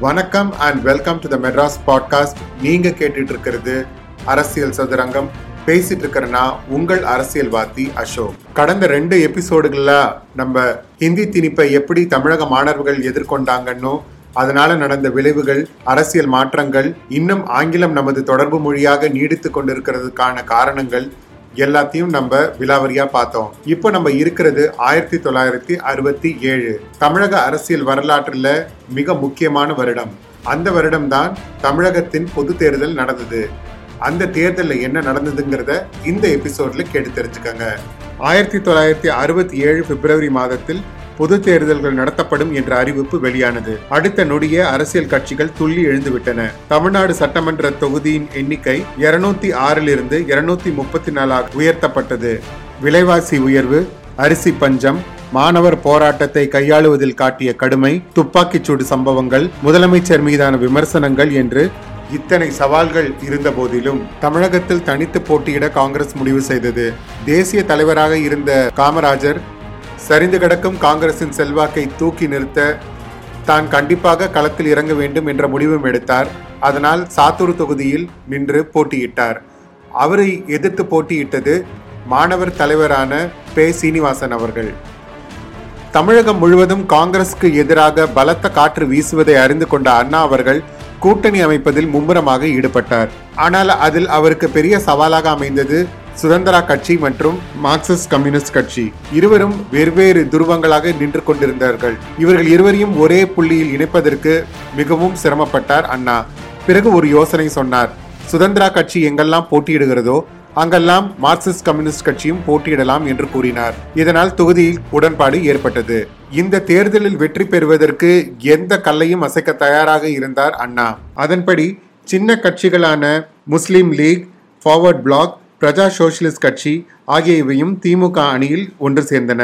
வணக்கம் and welcome to the Madras podcast நீங்க கேட்டுட்டு இருக்கிறது அரசியல் சதுரங்கம். பேசிட்டு இருக்கிறனா உங்கள் அரசியல்வாதி அசோக். கடந்த ரெண்டு எபிசோடுகள்ல நம்ம ஹிந்தி திணிப்பை எப்படி தமிழக மாணவர்கள் எதிர்கொண்டாங்கன்னு அதனால நடந்த விளைவுகள் அரசியல் மாற்றங்கள் இன்னும் ஆங்கிலம் நமது தொடர்பு மொழியாக நீடித்து கொண்டிருக்கிறதுக்கான காரணங்கள் எல்லாத்தையும் நம்ம விலாவரியா பார்த்தோம். இப்போ நம்ம இருக்கிறது ஆயிரத்தி தொள்ளாயிரத்தி அறுபத்தி ஏழு. தமிழக அரசியல் வரலாற்றுல மிக முக்கியமான வருடம். அந்த வருடம் தான் தமிழகத்தின் பொது தேர்தல் நடந்தது. அந்த தேர்தலில் என்ன நடந்ததுங்கிறத இந்த எபிசோட்ல கேட்டு தெரிஞ்சுக்கங்க. ஆயிரத்தி தொள்ளாயிரத்தி அறுபத்தி ஏழு பிப்ரவரி மாதத்தில் பொது தேர்தல்கள் நடத்தப்படும் என்ற அறிவிப்பு வெளியானது. அடுத்த நொடியே அரசியல் கட்சிகள் துள்ளி எழுந்துவிட்டன. தமிழ்நாடு சட்டமன்ற தொகுதியின் எண்ணிக்கை இருநூத்தி ஆறிலிருந்து இருநூத்தி முப்பத்தி நாலாக உயர்த்தப்பட்டது. விலைவாசி உயர்வு அரிசி பஞ்சம் மாணவர் போராட்டத்தை கையாளுவதில் காட்டிய கடுமை துப்பாக்கிச்சூடு சம்பவங்கள் முதலமைச்சர் மீதான விமர்சனங்கள் என்று இத்தனை சவால்கள் இருந்த போதிலும் தமிழகத்தில் தனித்து போட்டியிட காங்கிரஸ் முடிவு செய்தது. தேசிய தலைவராக இருந்த காமராஜர் சரிந்து கிடக்கும் காங்கிரசின் செல்வாக்கை தூக்கி நிறுத்த தான் கண்டிப்பாக களத்தில் இறங்க வேண்டும் என்ற முடிவும் எடுத்தார். அதனால் சாத்தூர் தொகுதியில் நின்று போட்டியிட்டார். அவரை எதிர்த்து போட்டியிட்டது மாணவர் தலைவரான பே. சீனிவாசன் அவர்கள். தமிழகம் முழுவதும் காங்கிரஸுக்கு எதிராக பலத்த காற்று வீசுவதை அறிந்து கொண்ட அண்ணா அவர்கள் கூட்டணி அமைப்பதில் மும்முரமாக ஈடுபட்டார். ஆனால் அதில் அவருக்கு பெரிய சவாலாக அமைந்தது சுதந்திரா கட்சி மற்றும் மார்க்சிஸ்ட் கம்யூனிஸ்ட் கட்சி இருவரும் வெவ்வேறு துருவங்களாக நின்று கொண்டிருந்தார்கள். இவர்கள் இருவரையும் ஒரே புள்ளியில் இணைப்பதற்கு மிகவும் சிரமப்பட்டார் அண்ணா. பிறகு ஒரு யோசனை சொன்னார். சுதந்திரா கட்சி எங்கெல்லாம் போட்டியிடுகிறதோ அங்கெல்லாம் மார்க்சிஸ்ட் கம்யூனிஸ்ட் கட்சியும் போட்டியிடலாம் என்று கூறினார். இதனால் தொகுதியில் உடன்பாடு ஏற்பட்டது. இந்த தேர்தலில் வெற்றி பெறுவதற்கு எந்த கல்லையும் அசைக்க தயாராக இருந்தார் அண்ணா. அதன்படி சின்ன கட்சிகளான Muslim League Forward Bloc Praja Socialist கட்சி ஆகியவையும் திமுக அணியில் ஒன்று சேர்ந்தன.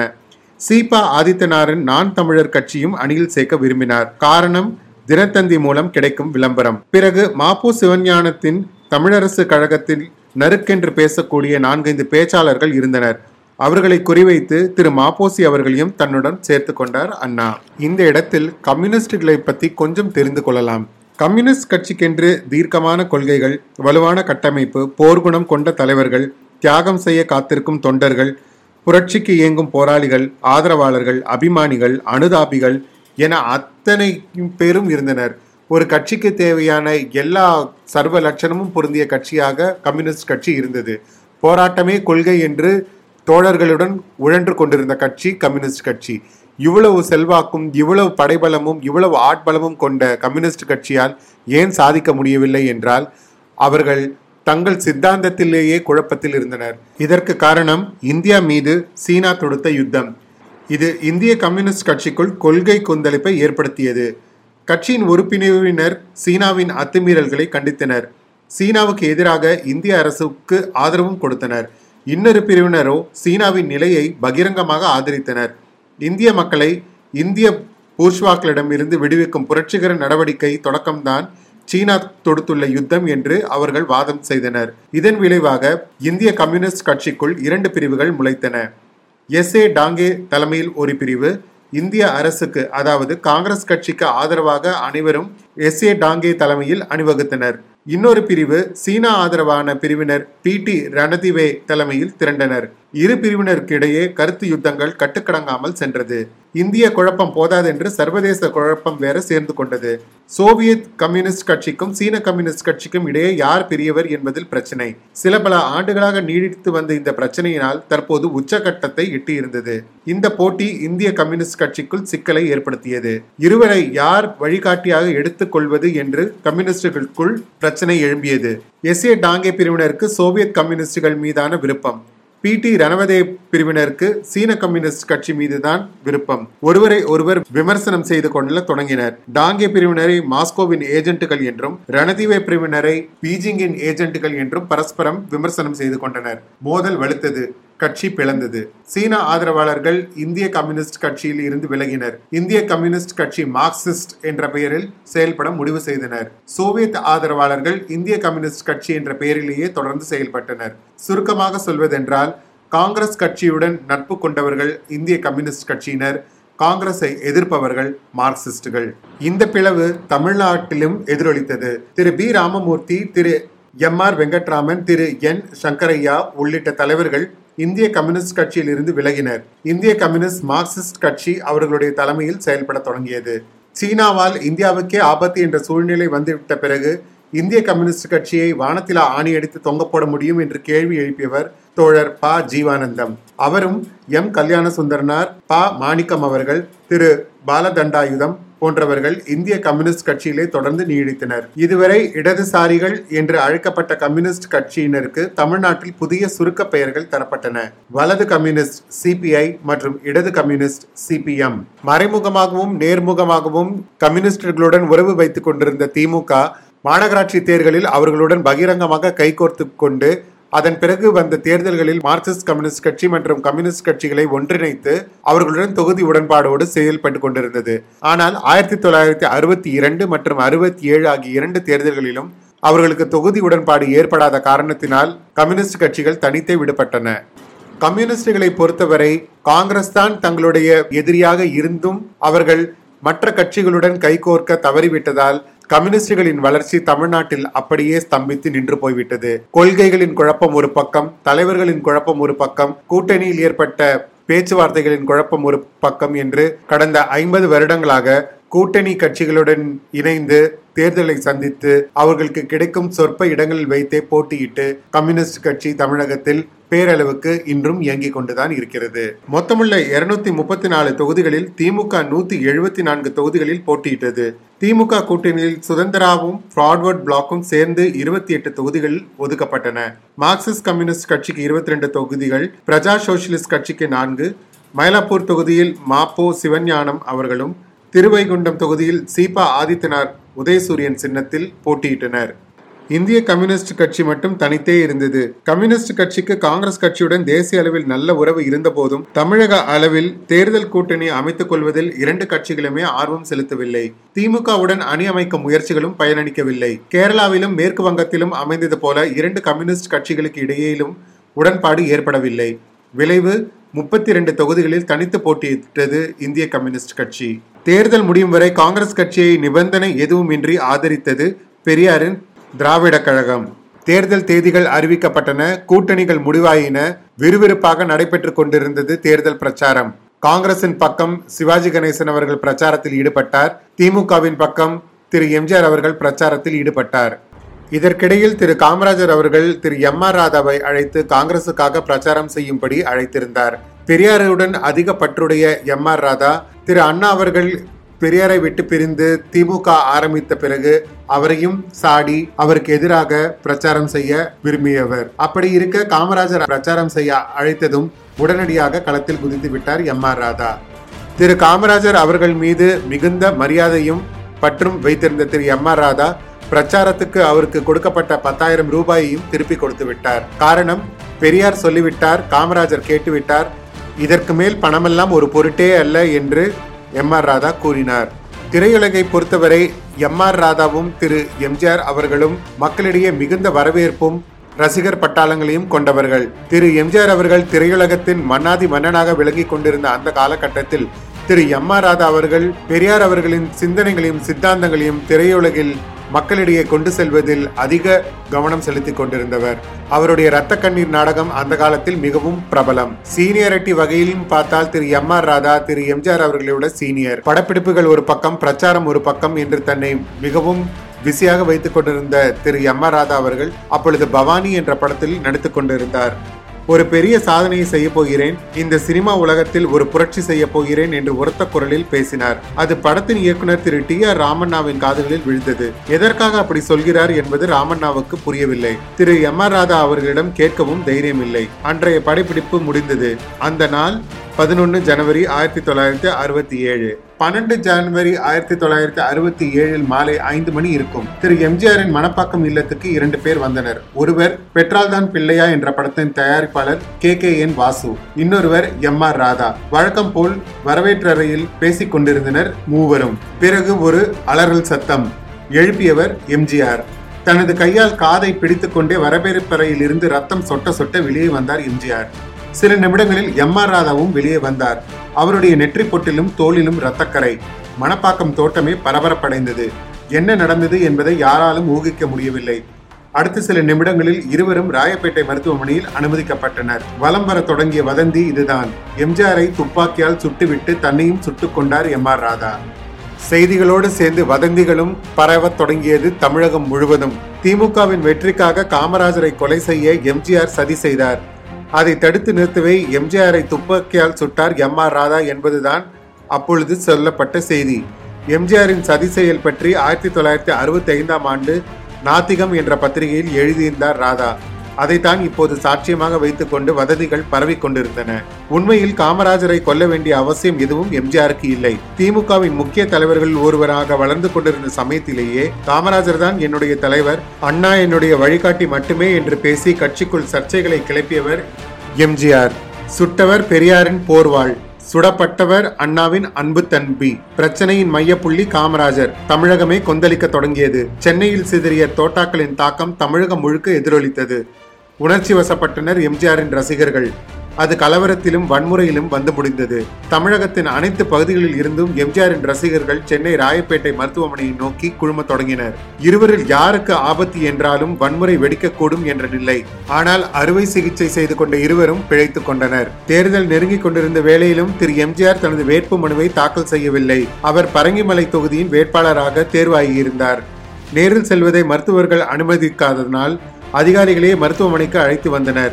சீபா ஆதித்தனாரின் நான் தமிழர் கட்சியும் அணியில் சேர்க்க விரும்பினார். காரணம் தினத்தந்தி மூலம் கிடைக்கும் விளம்பரம். பிறகு மாப்போ சிவஞானத்தின் தமிழரசு கழகத்தில் நறுக்கென்று பேசக்கூடிய நான்கைந்து பேச்சாளர்கள் இருந்தனர். அவர்களை குறிவைத்து திரு மாப்போசி அவர்களையும் தன்னுடன் சேர்த்து கொண்டார் அண்ணா. இந்த இடத்தில் கம்யூனிஸ்டுகளை பற்றி கொஞ்சம் தெரிந்து கொள்ளலாம். கம்யூனிஸ்ட் கட்சிக்கென்று தீர்க்கமான கொள்கைகள் வலுவான கட்டமைப்பு போர்க்குணம் கொண்ட தலைவர்கள் தியாகம் செய்ய காத்திருக்கும் தொண்டர்கள் புரட்சிக்கு இயங்கும் போராளிகள் ஆதரவாளர்கள் அபிமானிகள் அனுதாபிகள் என அத்தனை பேரும் இருந்தனர். ஒரு கட்சிக்கு தேவையான எல்லா சர்வ லட்சணமும் பொருந்திய கட்சியாக கம்யூனிஸ்ட் கட்சி இருந்தது. போராட்டமே கொள்கை என்று தோழர்களுடன் உழன்று கொண்டிருந்த கட்சி கம்யூனிஸ்ட் கட்சி. இவ்வளவு செல்வாக்கும் இவ்வளவு படைபலமும் இவ்வளவு ஆட்பலமும் கொண்ட கம்யூனிஸ்ட் கட்சியால் ஏன் சாதிக்க முடியவில்லை என்றால் அவர்கள் தங்கள் சித்தாந்தத்திலேயே குழப்பத்தில் இருந்தனர். இதற்கு காரணம் இந்தியா மீது சீனா தொடுத்த யுத்தம். இது இந்திய கம்யூனிஸ்ட் கட்சிக்குள் கொள்கை கொந்தளிப்பை ஏற்படுத்தியது. கட்சியின் உறுப்பினர் சீனாவின் அத்துமீறல்களை கண்டித்தனர். சீனாவுக்கு எதிராக இந்திய அரசுக்கு ஆதரவும் கொடுத்தனர். இன்னொரு பிரிவினரோ சீனாவின் நிலையை பகிரங்கமாக ஆதரித்தனர். இந்திய மக்களை இந்திய பூர்ஷ்வாக்களிடமிருந்து விடுவிக்கும் புரட்சிகர நடவடிக்கை தொடக்கம்தான் சீனா தொடுத்துள்ள யுத்தம் என்று அவர்கள் வாதம் செய்தனர். இதன் விளைவாக இந்திய கம்யூனிஸ்ட் கட்சிக்குள் இரண்டு பிரிவுகள் முளைத்தன. எஸ் ஏ டாங்கே தலைமையில் ஒரு பிரிவு இந்திய அரசுக்கு அதாவது காங்கிரஸ் கட்சிக்கு ஆதரவாக அனைவரும் எஸ் ஏ டாங்கே தலைமையில் அணிவகுத்தனர். இன்னொரு பிரிவு சீனா ஆதரவான பிரிவினர் பி டி ரணதிவே தலைமையில் திரண்டனர். இரு பிரிவினருக்கு இடையே கருத்து யுத்தங்கள் கட்டுக்கடங்காமல் சென்றது. இந்திய குழப்பம் போதாதென்று சர்வதேச குழப்பம் வேற சேர்ந்து கொண்டது. சோவியத் கம்யூனிஸ்ட் கட்சிக்கும் சீன கம்யூனிஸ்ட் கட்சிக்கும் இடையே யார் பெரியவர் என்பதில் பிரச்சனை. சில பல ஆண்டுகளாக நீடித்து வந்த இந்த பிரச்சனையினால் தற்போது உச்சகட்டத்தை எட்டியிருந்தது. இந்த போட்டி இந்திய கம்யூனிஸ்ட் கட்சிக்குள் சிக்கலை ஏற்படுத்தியது. இருவரை யார் வழிகாட்டியாக எடுத்துக் கொள்வது என்று கம்யூனிஸ்டுகளுக்குள் பிரச்சனை எழும்பியது. எஸ் ஏ டாங்கே பிரிவினருக்கு சோவியத் கம்யூனிஸ்டுகள் மீதான விருப்பம். பி டி ரணவதே பிரிவினருக்கு சீன கம்யூனிஸ்ட் கட்சி மீதுதான் விருப்பம். ஒருவரை ஒருவர் விமர்சனம் செய்து கொள்ள தொடங்கினர். டாங்கே பிரிவினரை மாஸ்கோவின் ஏஜென்ட்டுகள் என்றும் ரணதீவே பிரிவினரை பீஜிங்கின் ஏஜென்ட்டுகள் என்றும் பரஸ்பரம் விமர்சனம் செய்து கொண்டனர். மோதல் வலுத்தது. கட்சி பிளந்தது. சீன ஆதரவாளர்கள் இந்திய கம்யூனிஸ்ட் கட்சியில் இருந்து விலகினர். இந்திய கம்யூனிஸ்ட் கட்சி மார்க்சிஸ்ட் என்ற பெயரில் செயல்பட முடிவு செய்தனர். சோவியத் ஆதரவாளர்கள் இந்திய கம்யூனிஸ்ட் கட்சி என்ற பெயரிலேயே தொடர்ந்து செயல்பட்டனர். சுருக்கமாக சொல்வதென்றால் காங்கிரஸ் கட்சியுடன் நட்பு கொண்டவர்கள் இந்திய கம்யூனிஸ்ட் கட்சியினர் காங்கிரஸை எதிர்ப்பவர்கள் மார்க்சிஸ்டுகள். இந்த பிளவு தமிழ்நாட்டிலும் எதிரொலித்தது. Thiru P. Ramamurthy Thiru M R Venkataraman Thiru. N. Sankaraiah உள்ளிட்ட தலைவர்கள் இந்திய கம்யூனிஸ்ட் கட்சியில் இருந்து விலகினர். இந்திய கம்யூனிஸ்ட் மார்க்சிஸ்ட் கட்சி அவர்களுடைய தலைமையில் செயல்பட தொடங்கியது. சீனாவால் இந்தியாவுக்கே ஆபத்து என்ற சூழ்நிலை வந்துவிட்ட பிறகு இந்திய கம்யூனிஸ்ட் கட்சியை வானத்தில் ஆணியடித்து தொங்கப்போட முடியும் என்று கேள்வி எழுப்பியவர் தோழர் ப. ஜீவானந்தம். அவரும் எம். கல்யாண சுந்தரனார் ப. மாணிக்கம் அவர்கள் திரு. பாலதண்டாயுதம் போன்றவர்கள் இந்திய கம்யூனிஸ்ட் கட்சியிலே தொடர்ந்து நீடித்தனர். இதுவரை இடதுசாரிகள் என்று அழைக்கப்பட்ட கம்யூனிஸ்ட் கட்சியினருக்கு தமிழ்நாட்டில் புதிய சுருக்க பெயர்கள் தரப்பட்டன. வலது கம்யூனிஸ்ட் சிபிஐ மற்றும் இடது கம்யூனிஸ்ட் சிபிஎம். மறைமுகமாகவும் நேர்முகமாகவும் கம்யூனிஸ்டுகளுடன் உறவு வைத்துக் கொண்டிருந்த திமுக மாநகராட்சி தேர்தலில் அவர்களுடன் பகிரங்கமாக கைகோர்த்து கொண்டு அதன் பிறகு வந்த தேர்தல்களில் மார்க்சிஸ்ட் கம்யூனிஸ்ட் கட்சி மற்றும் கம்யூனிஸ்ட் கட்சிகளை ஒன்றிணைத்து அவர்களுடன் தொகுதி உடன்பாடோடு செயல்பட்டு கொண்டிருந்தது. ஆனால் ஆயிரத்தி தொள்ளாயிரத்தி அறுபத்தி இரண்டு மற்றும் அறுபத்தி ஏழு ஆகிய இரண்டு தேர்தல்களிலும் அவர்களுக்கு தொகுதி உடன்பாடு ஏற்படாத காரணத்தினால் கம்யூனிஸ்ட் கட்சிகள் தனித்தே விடுபட்டன. கம்யூனிஸ்டுகளை பொறுத்தவரை காங்கிரஸ் தான் தங்களுடைய எதிரியாக இருந்தும் அவர்கள் மற்ற கட்சிகளுடன் கைகோர்க்க தவறிவிட்டதால் கம்யூனிஸ்டுகளின் வளர்ச்சி தமிழ்நாட்டில் அப்படியே ஸ்தம்பித்து நின்று போய்விட்டது. கொள்கைகளின் குழப்பம் ஒரு பக்கம் தலைவர்களின் குழப்பம் ஒரு பக்கம் கூட்டணியில் ஏற்பட்ட பேச்சுவார்த்தைகளின் குழப்பம் ஒரு பக்கம் என்று கடந்த ஐம்பது வருடங்களாக கூட்டணி கட்சிகளுடன் இணைந்து தேர்தலை சந்தித்து அவர்களுக்கு கிடைக்கும் சொற்ப இடங்களில் வைத்தே போட்டியிட்டு கம்யூனிஸ்ட் கட்சி தமிழகத்தில் பேரளவுக்கு இன்றும் இயங்கிக் கொண்டுதான் இருக்கிறது. மொத்தமுள்ள இருநூத்தி முப்பத்தி நாலு தொகுதிகளில் திமுக நூத்தி எழுபத்தி நான்கு தொகுதிகளில் போட்டியிட்டது. திமுக கூட்டணியில் சுதந்திராவும் ஃப்ராட்வர்ட் பிளாக்கும் சேர்ந்து இருபத்தி எட்டு தொகுதிகள் ஒதுக்கப்பட்டன. மார்க்சிஸ்ட் கம்யூனிஸ்ட் கட்சிக்கு இருபத்தி ரெண்டு தொகுதிகள் பிரஜா சோசியலிஸ்ட் கட்சிக்கு நான்கு மயிலாப்பூர் தொகுதியில் மாப்போ சிவஞானம் அவர்களும் திருவைகுண்டம் தொகுதியில் சீபா ஆதித்தனார் உதயசூரியன் சின்னத்தில் போட்டியிட்டனர். இந்திய கம்யூனிஸ்ட் கட்சி மட்டும் தனித்தே இருந்தது. கம்யூனிஸ்ட் கட்சிக்கு காங்கிரஸ் கட்சியுடன் தேசிய அளவில் நல்ல உறவு இருந்தபோதும் தமிழக அளவில் தேர்தல் கூட்டணி அமைத்துக் கொள்வதில் இரண்டு கட்சிகளுமே ஆர்வம் செலுத்தவில்லை. திமுகவுடன் அணி அமைக்கும் முயற்சிகளும் பயனளிக்கவில்லை. கேரளாவிலும் மேற்கு வங்கத்திலும் அமைந்தது போல இரண்டு கம்யூனிஸ்ட் கட்சிகளுக்கு இடையிலும் உடன்பாடு ஏற்படவில்லை. விளைவு முப்பத்தி இரண்டு தொகுதிகளில் தனித்து போட்டியிட்டது இந்திய கம்யூனிஸ்ட் கட்சி. தேர்தல் முடியும் வரை காங்கிரஸ் கட்சியை நிபந்தனை எதுவுமின்றி ஆதரித்தது பெரியாரின் திராவிட கழகம். தேர்தல் தேதிகள் அறிவிக்கப்பட்டன கூட்டணிகள் முடிவாயின விறுவிறுப்பாக நடைபெற்றுக் கொண்டிருந்தது தேர்தல் பிரச்சாரம். காங்கிரசின் பக்கம் சிவாஜி கணேசன் அவர்கள் பிரச்சாரத்தில் ஈடுபட்டார். திமுகவின் பக்கம் திரு எம்ஜிஆர் அவர்கள் பிரச்சாரத்தில் ஈடுபட்டார். இதற்கிடையில் திரு காமராஜர் அவர்கள் திரு எம் ஆர் ராதாவை அழைத்து காங்கிரசுக்காக பிரச்சாரம் செய்யும்படி அழைத்திருந்தார். பெரியாருடன் அதிக பற்றுடைய எம் ஆர் ராதா திரு அண்ணா அவர்கள் பெரியாரை விட்டு பிரிந்து திமுக ஆரம்பித்த பிறகு அவரையும் சாடி அவருக்கு எதிராக பிரச்சாரம் செய்ய விரும்பியவர். அப்படி இருக்க காமராஜர் பிரச்சாரம் செய்ய அழைத்ததும் உடனடியாக களத்தில் குதித்து விட்டார் எம் ஆர் ராதா. திரு காமராஜர் அவர்கள் மீது மிகுந்த மரியாதையும் பற்றும் வைத்திருந்த திரு எம் ஆர் ராதா பிரச்சாரத்துக்கு அவருக்கு கொடுக்கப்பட்ட பத்தாயிரம் ரூபாயையும் திருப்பி கொடுத்து விட்டார். காரணம் பெரியார் சொல்லிவிட்டார் காமராஜர் கேட்டுவிட்டார் இதற்கு மேல் பணமெல்லாம் ஒரு பொருட்டே அல்ல என்று எம் ஆர் ராதா கூறினார். திரையுலகை பொறுத்தவரை எம் ஆர் ராதாவும் திரு எம்ஜிஆர் அவர்களும் மக்களிடையே மிகுந்த வரவேற்பும் ரசிகர் பட்டாளங்களையும் கொண்டவர்கள். திரு எம்ஜிஆர் அவர்கள் திரையுலகத்தின் மன்னாதி மன்னனாக விளங்கி கொண்டிருந்த அந்த காலகட்டத்தில் திரு எம் ஆர் ராதா அவர்கள் பெரியார் அவர்களின் சிந்தனைகளையும் சித்தாந்தங்களையும் திரையுலகில் மக்களிடையே கொண்டு செல்வதில் அதிக கவனம் செலுத்திக் கொண்டிருந்தவர். அவருடைய இரத்த கண்ணீர் நாடகம் அந்த காலத்தில் மிகவும் பிரபலம். சீனியரிட்டி வகையிலும் பார்த்தால் Thiru M R Radha Thiru MGR அவர்களை விட சீனியர். படப்பிடிப்புகள் ஒரு பக்கம் பிரச்சாரம் ஒரு பக்கம் என்று தன்னை மிகவும் பிஸியாக வைத்துக் கொண்டிருந்த திரு எம் ஆர் ராதா அவர்கள் அப்பொழுது பவானி என்ற படத்தில் நடித்துக் கொண்டிருந்தார். ஒரு பெரிய சாதனையை செய்ய போகிறேன். இந்த சினிமா உலகத்தில் ஒரு புரட்சி செய்ய போகிறேன் என்று உரத்த குரலில் பேசினார். அது படத்தின் இயக்குனர் திரு டி ஆர் ராமண்ணாவின் காதுகளில் விழுந்தது. எதற்காக அப்படி சொல்கிறார் என்பது ராமண்ணாவுக்கு புரியவில்லை. திரு எம் ஆர் ராதா அவர்களிடம் கேட்கவும் தைரியம் இல்லை அன்றைய படப்பிடிப்பு முடிந்தது. அந்த நாள் பதினொன்று ஜனவரி ஆயிரத்தி தொள்ளாயிரத்தி அறுபத்தி ஏழு. பன்னெண்டு ஜனவரி ஆயிரத்தி தொள்ளாயிரத்தி அறுபத்தி ஏழில் மாலை ஐந்து மணி இருக்கும். திரு. எம்ஜிஆரின் மணப்பாக்கம் இல்லத்துக்கு இரண்டு பேர் வந்தனர். ஒருவர் பெற்றால்தான் பிள்ளையா என்ற படத்தின் தயாரிப்பாளர் கே. கே. என். வாசு. இன்னொருவர் எம். ஆர். ராதா. வழக்கம் போல் வரவேற்றறையில் பேசிக் கொண்டிருந்தனர் மூவரும். பிறகு ஒரு அலறல் சத்தம். எழுப்பியவர் எம்ஜிஆர். தனது கையால் காதை பிடித்துக்கொண்டே வரவேற்பறையில் இருந்து ரத்தம் சொட்ட சொட்ட வெளியே வந்தார் எம்ஜிஆர். சில நிமிடங்களில் எம் ஆர் ராதாவும் வெளியே வந்தார். அவருடைய நெற்றி பொட்டிலும் தோளிலும் இரத்தக்கரை. மணப்பாக்கம் தோட்டமே பரபரப்படைந்தது. என்ன நடந்தது என்பதை யாராலும் ஊகிக்க முடியவில்லை. அடுத்த சில நிமிடங்களில் இருவரும் ராயப்பேட்டை மருத்துவமனையில் அனுமதிக்கப்பட்டனர். வலம் வர தொடங்கிய வதந்தி இதுதான். எம்ஜிஆரை துப்பாக்கியால் சுட்டுவிட்டு தன்னையும் சுட்டுக் கொண்டார் எம் ஆர் ராதா. செய்திகளோடு சேர்ந்து வதந்திகளும் பரவத் தொடங்கியது தமிழகம் முழுவதும். திமுகவின் வெற்றிக்காக காமராஜரை கொலை செய்ய எம்ஜிஆர் சதி செய்தார். அதை தடுத்து நிறுத்தவே எம்ஜிஆரை துப்பாக்கியால் சுட்டார் எம் ஆர் ராதா என்பதுதான் அப்பொழுது சொல்லப்பட்ட செய்தி. எம்ஜிஆரின் சதி செயல் பற்றி ஆயிரத்தி தொள்ளாயிரத்தி அறுபத்தி ஐந்தாம் ஆண்டு நாத்திகம் என்ற பத்திரிகையில் எழுதியிருந்தார் ராதா. அதைத்தான் இப்போது சாட்சியமாக வைத்துக்கொண்டு வதந்திகள் பரவிக் கொண்டிருந்தன. உண்மையில் காமராஜரை கொல்ல வேண்டிய அவசியம் எதுவும் எம்ஜிஆருக்கு இல்லை. திமுகவின் முக்கிய தலைவர்களில் ஒருவராக வளர்ந்து கொண்டிருந்த சமயத்திலேயே காமராஜர் தான் என்னுடைய தலைவர் அண்ணா என்னுடைய வழிகாட்டி மட்டுமே என்று பேசி கட்சிக்குள் சர்ச்சைகளை கிளப்பியவர் எம்ஜிஆர். சுட்டவர் பெரியாரின் போர்வாள் சுடப்பட்டவர் அண்ணாவின் அன்பு தன்பி பிரச்சனையின் மையப்புள்ளி காமராஜர். தமிழகமே கொந்தளிக்க தொடங்கியது. சென்னையில் சிதறிய தோட்டாக்களின் தாக்கம் தமிழகம் முழுக்க எதிரொலித்தது. உணர்ச்சி வசப்பட்டனர் எம்ஜிஆரின் ரசிகர்கள். அது கலவரத்திலும் வன்முறையிலும் வந்து முடிந்தது. தமிழகத்தின் அனைத்து பகுதிகளில் இருந்தும் எம்ஜிஆரின் ரசிகர்கள் சென்னை ராயப்பேட்டை மருத்துவமனையை நோக்கி குழுமத் தொடங்கினர். இருவரில் யாருக்கு ஆபத்து என்றாலும் வன்முறை வெடிக்கக்கூடும் என்ற நிலை. ஆனால் அறுவை சிகிச்சை செய்து கொண்ட இருவரும் பிழைத்துக் கொண்டனர். தேர்தல் நெருங்கிக் கொண்டிருந்த வேளையிலும் திரு எம்ஜிஆர் தனது வேட்பு மனுவை தாக்கல் செய்யவில்லை. அவர் பரங்கிமலை தொகுதியின் வேட்பாளராக தேர்வாகியிருந்தார். நேரில் செல்வதை மருத்துவர்கள் அனுமதிக்காததனால் அதிகாரிகளே மருத்துவமனைக்கு அழைத்து வந்தனர்.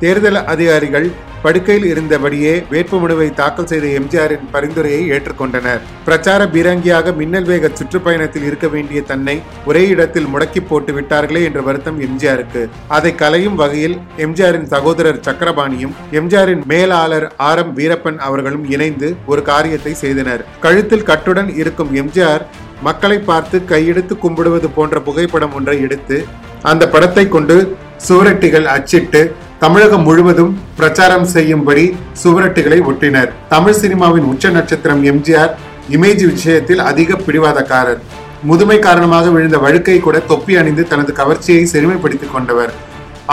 தேர்தல் அதிகாரிகள் படுக்கையில் இருந்தபடியே வேட்புமனுவை தாக்கல் செய்த எம்ஜிஆரின் பரிந்துரையை ஏற்றுக்கொண்டனர். பிரச்சார பீரங்கியாக மின்னல் வேக சுற்றுப்பயணத்தில் இருக்க வேண்டிய தன்னை ஒரே இடத்தில் முடக்கி போட்டு விட்டார்களே என்ற வருத்தம் எம்ஜிஆருக்கு. அதை கலையும் வகையில் எம்ஜிஆரின் சகோதரர் சக்கரபாணியும் எம்ஜிஆரின் மேலாளர் ஆர் எம் வீரப்பன் அவர்களும் இணைந்து ஒரு காரியத்தை செய்தனர். கழுத்தில் கட்டுடன் இருக்கும் எம்ஜிஆர் மக்களை பார்த்து கையெடுத்து கும்பிடுவது போன்ற புகைப்படம் ஒன்றை எடுத்து அந்த படத்தை கொண்டு சுவரட்டிகள் அச்சிட்டு தமிழகம் முழுவதும் பிரச்சாரம் செய்யும்படி சுவரட்டுகளை ஒட்டினர். தமிழ் சினிமாவின் உச்ச நட்சத்திரம் எம்ஜிஆர் இமேஜ் விஷயத்தில் அதிக பிடிவாதக்காரர். முதுமை காரணமாக விழுந்த வழுக்கை கூட தொப்பி அணிந்து தனது கவர்ச்சியை செருமைப்படுத்திக் கொண்டவர்.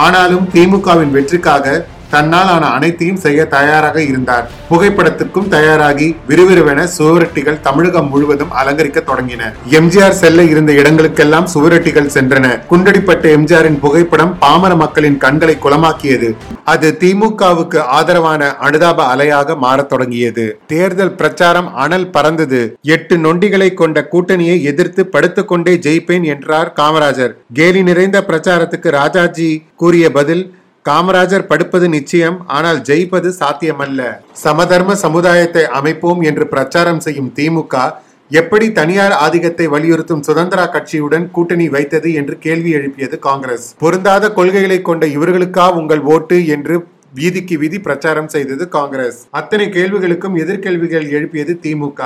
ஆனாலும் திமுகவின் வெற்றிக்காக தன்னால் ஆன அனைத்தையும் செய்ய தயாராக இருந்தார். புகைப்படத்துக்கும் தயாராகி விறுவிறுவென சுவரட்டிகள் தமிழகம் முழுவதும் அலங்கரிக்க தொடங்கின. எம்ஜிஆர் செல்ல இருந்த இடங்களுக்கெல்லாம் சுவரட்டிகள் சென்றன. குண்டடிப்பட்ட எம்ஜிஆரின் புகைப்படம் பாமர மக்களின் கண்களை குளமாக்கியது. அது திமுகவுக்கு ஆதரவான அனுதாப அலையாக மாறத் தொடங்கியது. தேர்தல் பிரச்சாரம் அனல் பறந்தது. எட்டு நொண்டிகளை கொண்ட கூட்டணியை எதிர்த்து படுத்துக்கொண்டே ஜெயிப்பேன் என்றார் காமராஜர். கேலி நிறைந்த பிரச்சாரத்துக்கு ராஜாஜி கூறிய பதில் காமராஜர் படுப்பது நிச்சயம் ஆனால் ஜெயிப்பது சாத்தியமல்ல. சமதர்ம சமுதாயத்தை அமைப்போம் என்று பிரச்சாரம் செய்யும் திமுக எப்படி தனியார் ஆதிக்கத்தை வலியுறுத்தும் சுதந்திரா கட்சியுடன் கூட்டணி வைத்தது என்று கேள்வி எழுப்பியது காங்கிரஸ். பொருந்தாத கொள்கைகளை கொண்ட இவர்களுக்கா உங்கள் ஓட்டு என்று வீதிக்கு வீதி பிரச்சாரம் செய்தது காங்கிரஸ். அத்தனை கேள்விகளுக்கும் எதிர்கேள்விகள் எழுப்பியது திமுக.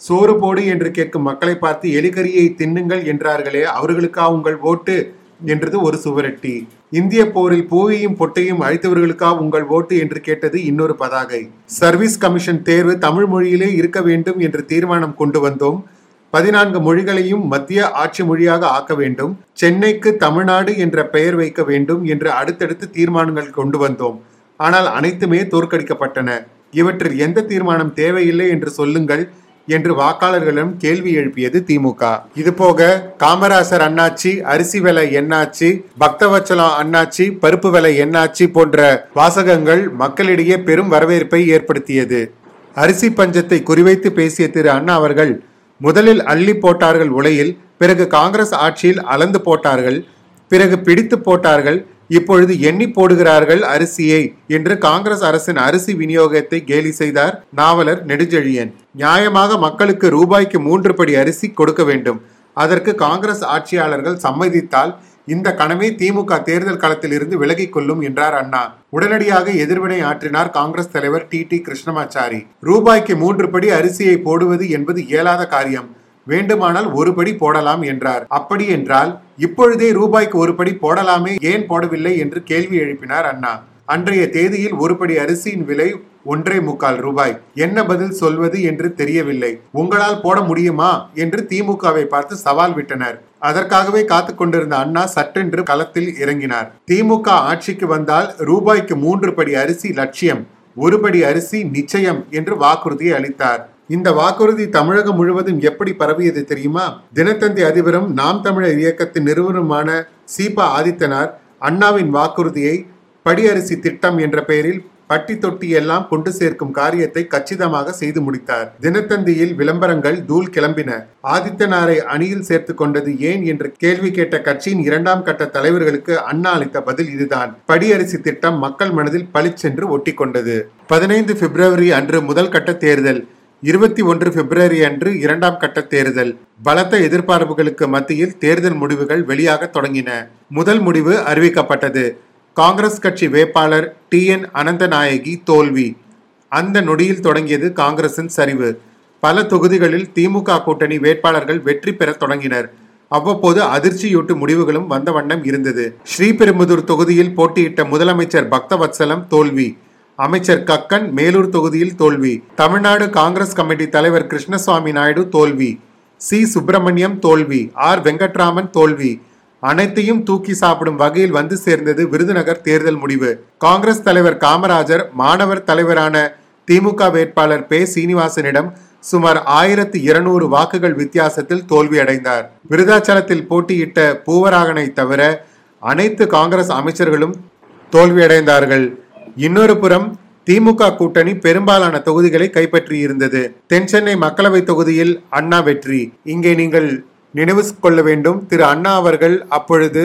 சோறு போடு என்று கேட்கும் மக்களை பார்த்து எலிகரியை தின்னுங்கள் என்றார்களே அவர்களுக்கா உங்கள் ஓட்டு? என்றது ஒரு சுவரெட்டி. இந்திய போரில் பூவையும் பொட்டையும் அழித்தவர்களுக்கா உங்கள் ஓட்டு என்று கேட்டது இன்னொரு பதாகை. சர்வீஸ் கமிஷன் தேர்வு தமிழ் மொழியிலே இருக்க வேண்டும் என்று தீர்மானம் கொண்டு வந்தோம். பதினான்கு மொழிகளையும் மத்திய ஆட்சி மொழியாக ஆக்க வேண்டும். சென்னைக்கு தமிழ்நாடு என்ற பெயர் வைக்க வேண்டும் என்று அடுத்தடுத்து தீர்மானங்கள் கொண்டு வந்தோம். ஆனால் அனைத்துமே தோற்கடிக்கப்பட்டன. இவற்றில் எந்த தீர்மானம் தேவையில்லை என்று சொல்லுங்கள். என்று வாக்காளர்களிடம் கேள்வி எழுப்பியது திமுக. இது போக காமராசர் அண்ணாச்சி அரிசி விலை என்னாச்சு பக்தவச்சலம் அண்ணாச்சி பருப்பு விலை என்னாச்சு போன்ற வாசகங்கள் மக்களிடையே பெரும் வரவேற்பை ஏற்படுத்தியது. அரிசி பஞ்சத்தை குறிவைத்து பேசிய திரு அண்ணா அவர்கள் முதலில் அள்ளி போட்டார்கள் உலையில் பிறகு காங்கிரஸ் ஆட்சியில் அளந்து போட்டார்கள் பிறகு பிடித்து போட்டார்கள் இப்பொழுது எண்ணி போடுகிறார்கள் அரிசியை என்று காங்கிரஸ் அரசின் அரிசி விநியோகத்தை கேலி செய்தார் நாவலர் நெடுஞ்செழியன். நியாயமாக மக்களுக்கு ரூபாய்க்கு மூன்று படி அரிசி கொடுக்க வேண்டும். அதற்கு காங்கிரஸ் ஆட்சியாளர்கள் சம்மதித்தால் இந்த கனவே திமுக தேர்தல் களத்தில் இருந்து விலகிக் கொள்ளும் என்றார் அண்ணா. உடனடியாக எதிர்வினை ஆற்றினார் காங்கிரஸ் தலைவர் டி டி கிருஷ்ணமாச்சாரி. ரூபாய்க்கு மூன்று படி அரிசியை போடுவது என்பது இயலாத காரியம். வேண்டுமானால் ஒரு படி போடலாம் என்றார். அப்படி என்றால் இப்பொழுதே ரூபாய்க்கு ஒரு படி போடலாமே ஏன் போடவில்லை? என்று கேள்வி எழுப்பினார் அண்ணா. அன்றைய தேதியில் ஒரு படி அரிசியின் விலை ஒன்றே முக்கால் ரூபாய். என்ன பதில் சொல்வது என்று தெரியவில்லை. உங்களால் போட முடியுமா? என்று திமுகவை பார்த்து சவால் விட்டனர். அதற்காகவே காத்து கொண்டிருந்த அண்ணா சட்டென்று களத்தில் இறங்கினார். திமுக ஆட்சிக்கு வந்தால் ரூபாய்க்கு மூன்று படி அரிசி லட்சியம் ஒரு படி அரிசி நிச்சயம் என்று வாக்குறுதியை அளித்தார். இந்த வாக்குறுதி தமிழகம் முழுவதும் எப்படி பரவியது தெரியுமா? தினத்தந்தி அதிபரும் நாம் தமிழர் இயக்கத்தின் நிறுவனமான சீபா ஆதித்தனார் அண்ணாவின் வாக்குறுதியை படியரிசி திட்டம் என்ற பெயரில் பட்டி தொட்டி எல்லாம் கொண்டு சேர்க்கும் காரியத்தை கச்சிதமாக செய்து முடித்தார். தினத்தந்தியில் விளம்பரங்கள் தூள் கிளம்பின. ஆதித்தனாரை அணியில் சேர்த்து கொண்டது ஏன் என்று கேள்வி கேட்ட கட்சியின் இரண்டாம் கட்ட தலைவர்களுக்கு அண்ணா அளித்த பதில் இதுதான். படியரிசி திட்டம் மக்கள் மனதில் பளிச்சென்று ஒட்டி கொண்டது பதினைந்து பிப்ரவரி அன்று முதல் கட்ட தேர்தல். இருபத்தி ஒன்று பிப்ரவரி அன்று இரண்டாம் கட்ட தேர்தல். பலத்த எதிர்பார்ப்புகளுக்கு மத்தியில் தேர்தல் முடிவுகள் வெளியாக தொடங்கின. முதல் முடிவு அறிவிக்கப்பட்டது. காங்கிரஸ் கட்சி வேட்பாளர் டி என் அனந்தநாயகி தோல்வி. அந்த நொடியில் தொடங்கியது காங்கிரசின் சரிவு. பல தொகுதிகளில் திமுக கூட்டணி வேட்பாளர்கள் வெற்றி பெற தொடங்கினர். அவ்வப்போது அதிர்ச்சியூட்டு முடிவுகளும் வந்த வண்ணம் இருந்தது. ஸ்ரீபெரும்புதூர் தொகுதியில் போட்டியிட்ட முதலமைச்சர் பக்தவத்சலம் தோல்வி. அமைச்சர் கக்கன் மேலூர் தொகுதியில் தோல்வி. தமிழ்நாடு காங்கிரஸ் கமிட்டி தலைவர் கிருஷ்ணசுவாமி நாயுடு தோல்வி. சி. சுப்பிரமணியம் தோல்வி. ஆர். வெங்கட்ராமன் தோல்வி. அனைத்தையும் தூக்கி சாப்பிடும் வகையில் வந்து சேர்ந்தது விருதுநகர் தேர்தல் முடிவு. காங்கிரஸ் தலைவர் காமராஜர் மாணவர் தலைவரான திமுக வேட்பாளர் பே. சீனிவாசனிடம் சுமார் ஆயிரத்தி இருநூறு வாக்குகள் வித்தியாசத்தில் தோல்வியடைந்தார். விருதாச்சலத்தில் போட்டியிட்ட பூவராகனை தவிர அனைத்து காங்கிரஸ் அமைச்சர்களும் தோல்வியடைந்தார்கள். இன்னொரு புறம் திமுக கூட்டணி பெரும்பாலான தொகுதிகளை கைப்பற்றியிருந்தது தென் சென்னை மக்களவை தொகுதியில் அண்ணா வெற்றி. இங்கே நீங்கள் நினைவு கொள்ள வேண்டும். திரு அண்ணா அவர்கள் அப்பொழுது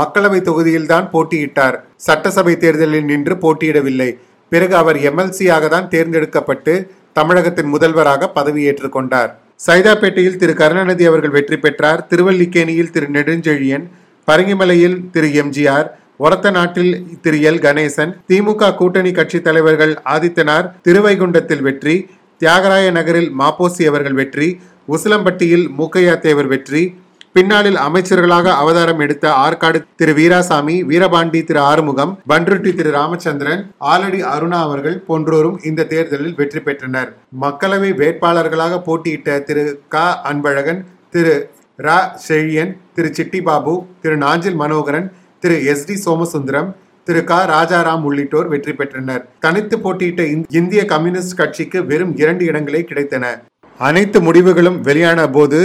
மக்களவை தொகுதியில்தான் போட்டியிட்டார். சட்டசபை தேர்தலில் நின்று போட்டியிடவில்லை. பிறகு அவர் எம்எல்சியாக தான் தேர்ந்தெடுக்கப்பட்டு தமிழகத்தின் முதல்வராக பதவியேற்றுக் கொண்டார். சைதாப்பேட்டையில் திரு கருணாநிதி அவர்கள் வெற்றி பெற்றார். திருவல்லிக்கேணியில் திரு நெடுஞ்செழியன். பரங்கிமலையில் திரு எம்ஜிஆர் ஒரத்த நாட்டில் திரு எல். கணேசன் திமுக கூட்டணி கட்சி தலைவர்கள் ஆதித்தனார் திருவைகுண்டத்தில் வெற்றி தியாகராய நகரில் மாப்போசி அவர்கள் வெற்றி உசிலம்பட்டியில் மூக்கையா தேவர் வெற்றி பின்னாளில் அமைச்சர்களாக அவதாரம் எடுத்த ஆற்காடு திரு வீராசாமி வீரபாண்டி திரு ஆறுமுகம் பன்ருட்டி திரு ராமச்சந்திரன் ஆலடி அருணா அவர்கள் போன்றோரும் இந்த தேர்தலில் வெற்றி பெற்றனர். மக்களவை வேட்பாளர்களாக போட்டியிட்ட திரு க. அன்பழகன் திரு ரா. செழியன் திரு சிட்டிபாபு திரு நாஞ்சில் மனோகரன் திரு எஸ் டி சோமசுந்தரம் திரு க ராஜாராம் உள்ளிட்டோர் வெற்றி பெற்றனர். தனித்து போட்டியிட்ட இந்திய கம்யூனிஸ்ட் கட்சிக்கு வெறும் இரண்டு இடங்களே கிடைத்தன. அனைத்து முடிவுகளும் வெளியான போது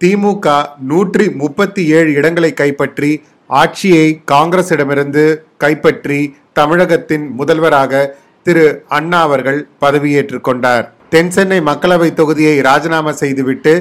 திமுக நூற்றி முப்பத்தி ஏழு இடங்களை கைப்பற்றி ஆட்சியை காங்கிரசிடமிருந்து கைப்பற்றி தமிழகத்தின் முதல்வராக திரு அண்ணா அவர்கள் பதவியேற்றுக் கொண்டார். தென்சென்னை மக்களவை தொகுதியை ராஜினாமா செய்துவிட்டு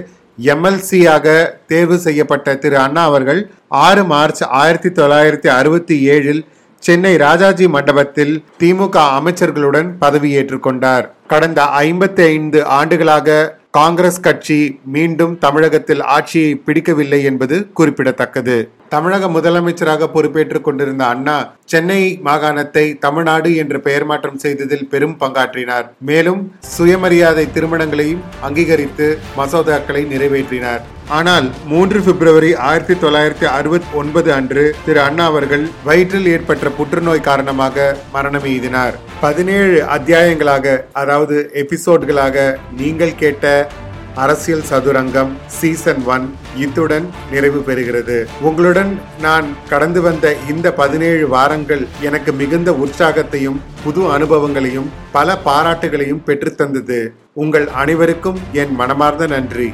எம்எல்சியாக தேர்வு செய்யப்பட்ட திரு அண்ணா அவர்கள் ஆறு மார்ச் ஆயிரத்தி தொள்ளாயிரத்தி அறுபத்தி ஏழில் சென்னை ராஜாஜி மண்டபத்தில் திமுக அமைச்சர்களுடன் பதவியேற்றுக் கொண்டார். கடந்த ஐம்பத்தி ஐந்து ஆண்டுகளாக காங்கிரஸ் கட்சி மீண்டும் தமிழகத்தில் ஆட்சியை பிடிக்கவில்லை என்பது குறிப்பிடத்தக்கது. தமிழக முதலமைச்சராக பொறுப்பேற்றுக் கொண்டிருந்த அண்ணா சென்னை மாகாணத்தை தமிழ்நாடு என்று பெயர் மாற்றம் செய்ததில் பெரும் பங்காற்றினார். மேலும் சுயமரியாதை திருமணங்களையும் அங்கீகரித்து மசோதாக்களை நிறைவேற்றினார். ஆனால் மூன்று பிப்ரவரி ஆயிரத்தி தொள்ளாயிரத்தி அறுபத்தி ஒன்பது அன்று திரு அண்ணா அவர்கள் வயிற்றில் ஏற்பட்ட புற்றுநோய் காரணமாக மரணம் எய்தினார். பதினேழு அத்தியாயங்களாக அதாவது எபிசோட்களாக நீங்கள் கேட்ட அரசியல் சதுரங்கம் சீசன் ஒன் இத்துடன் நிறைவு பெறுகிறது. உங்களுடன் நான் கடந்து வந்த இந்த பதினேழு வாரங்கள் எனக்கு மிகுந்த உற்சாகத்தையும் புது அனுபவங்களையும் பல பாராட்டுகளையும் பெற்றுத்தந்தது உங்கள் அனைவருக்கும் என் மனமார்ந்த நன்றி.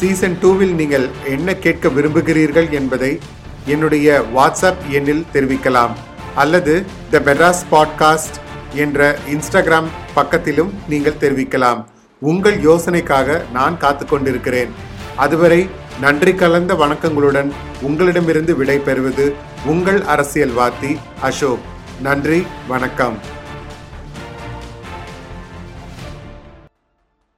சீசன் டூவில் நீங்கள் என்ன கேட்க விரும்புகிறீர்கள் என்பதை என்னுடைய வாட்ஸ்அப் எண்ணில் தெரிவிக்கலாம். அல்லது த மெட்ராஸ் பாட்காஸ்ட் என்ற இன்ஸ்டாகிராம் பக்கத்திலும் நீங்கள் தெரிவிக்கலாம். உங்கள் யோசனைக்காக நான் காத்து கொண்டிருக்கிறேன். அதுவரை நன்றி கலந்த வணக்கங்களுடன் உங்களிடமிருந்து விடை பெறுவது உங்கள் அரசியல் வாத்தி அசோக். நன்றி வணக்கம்.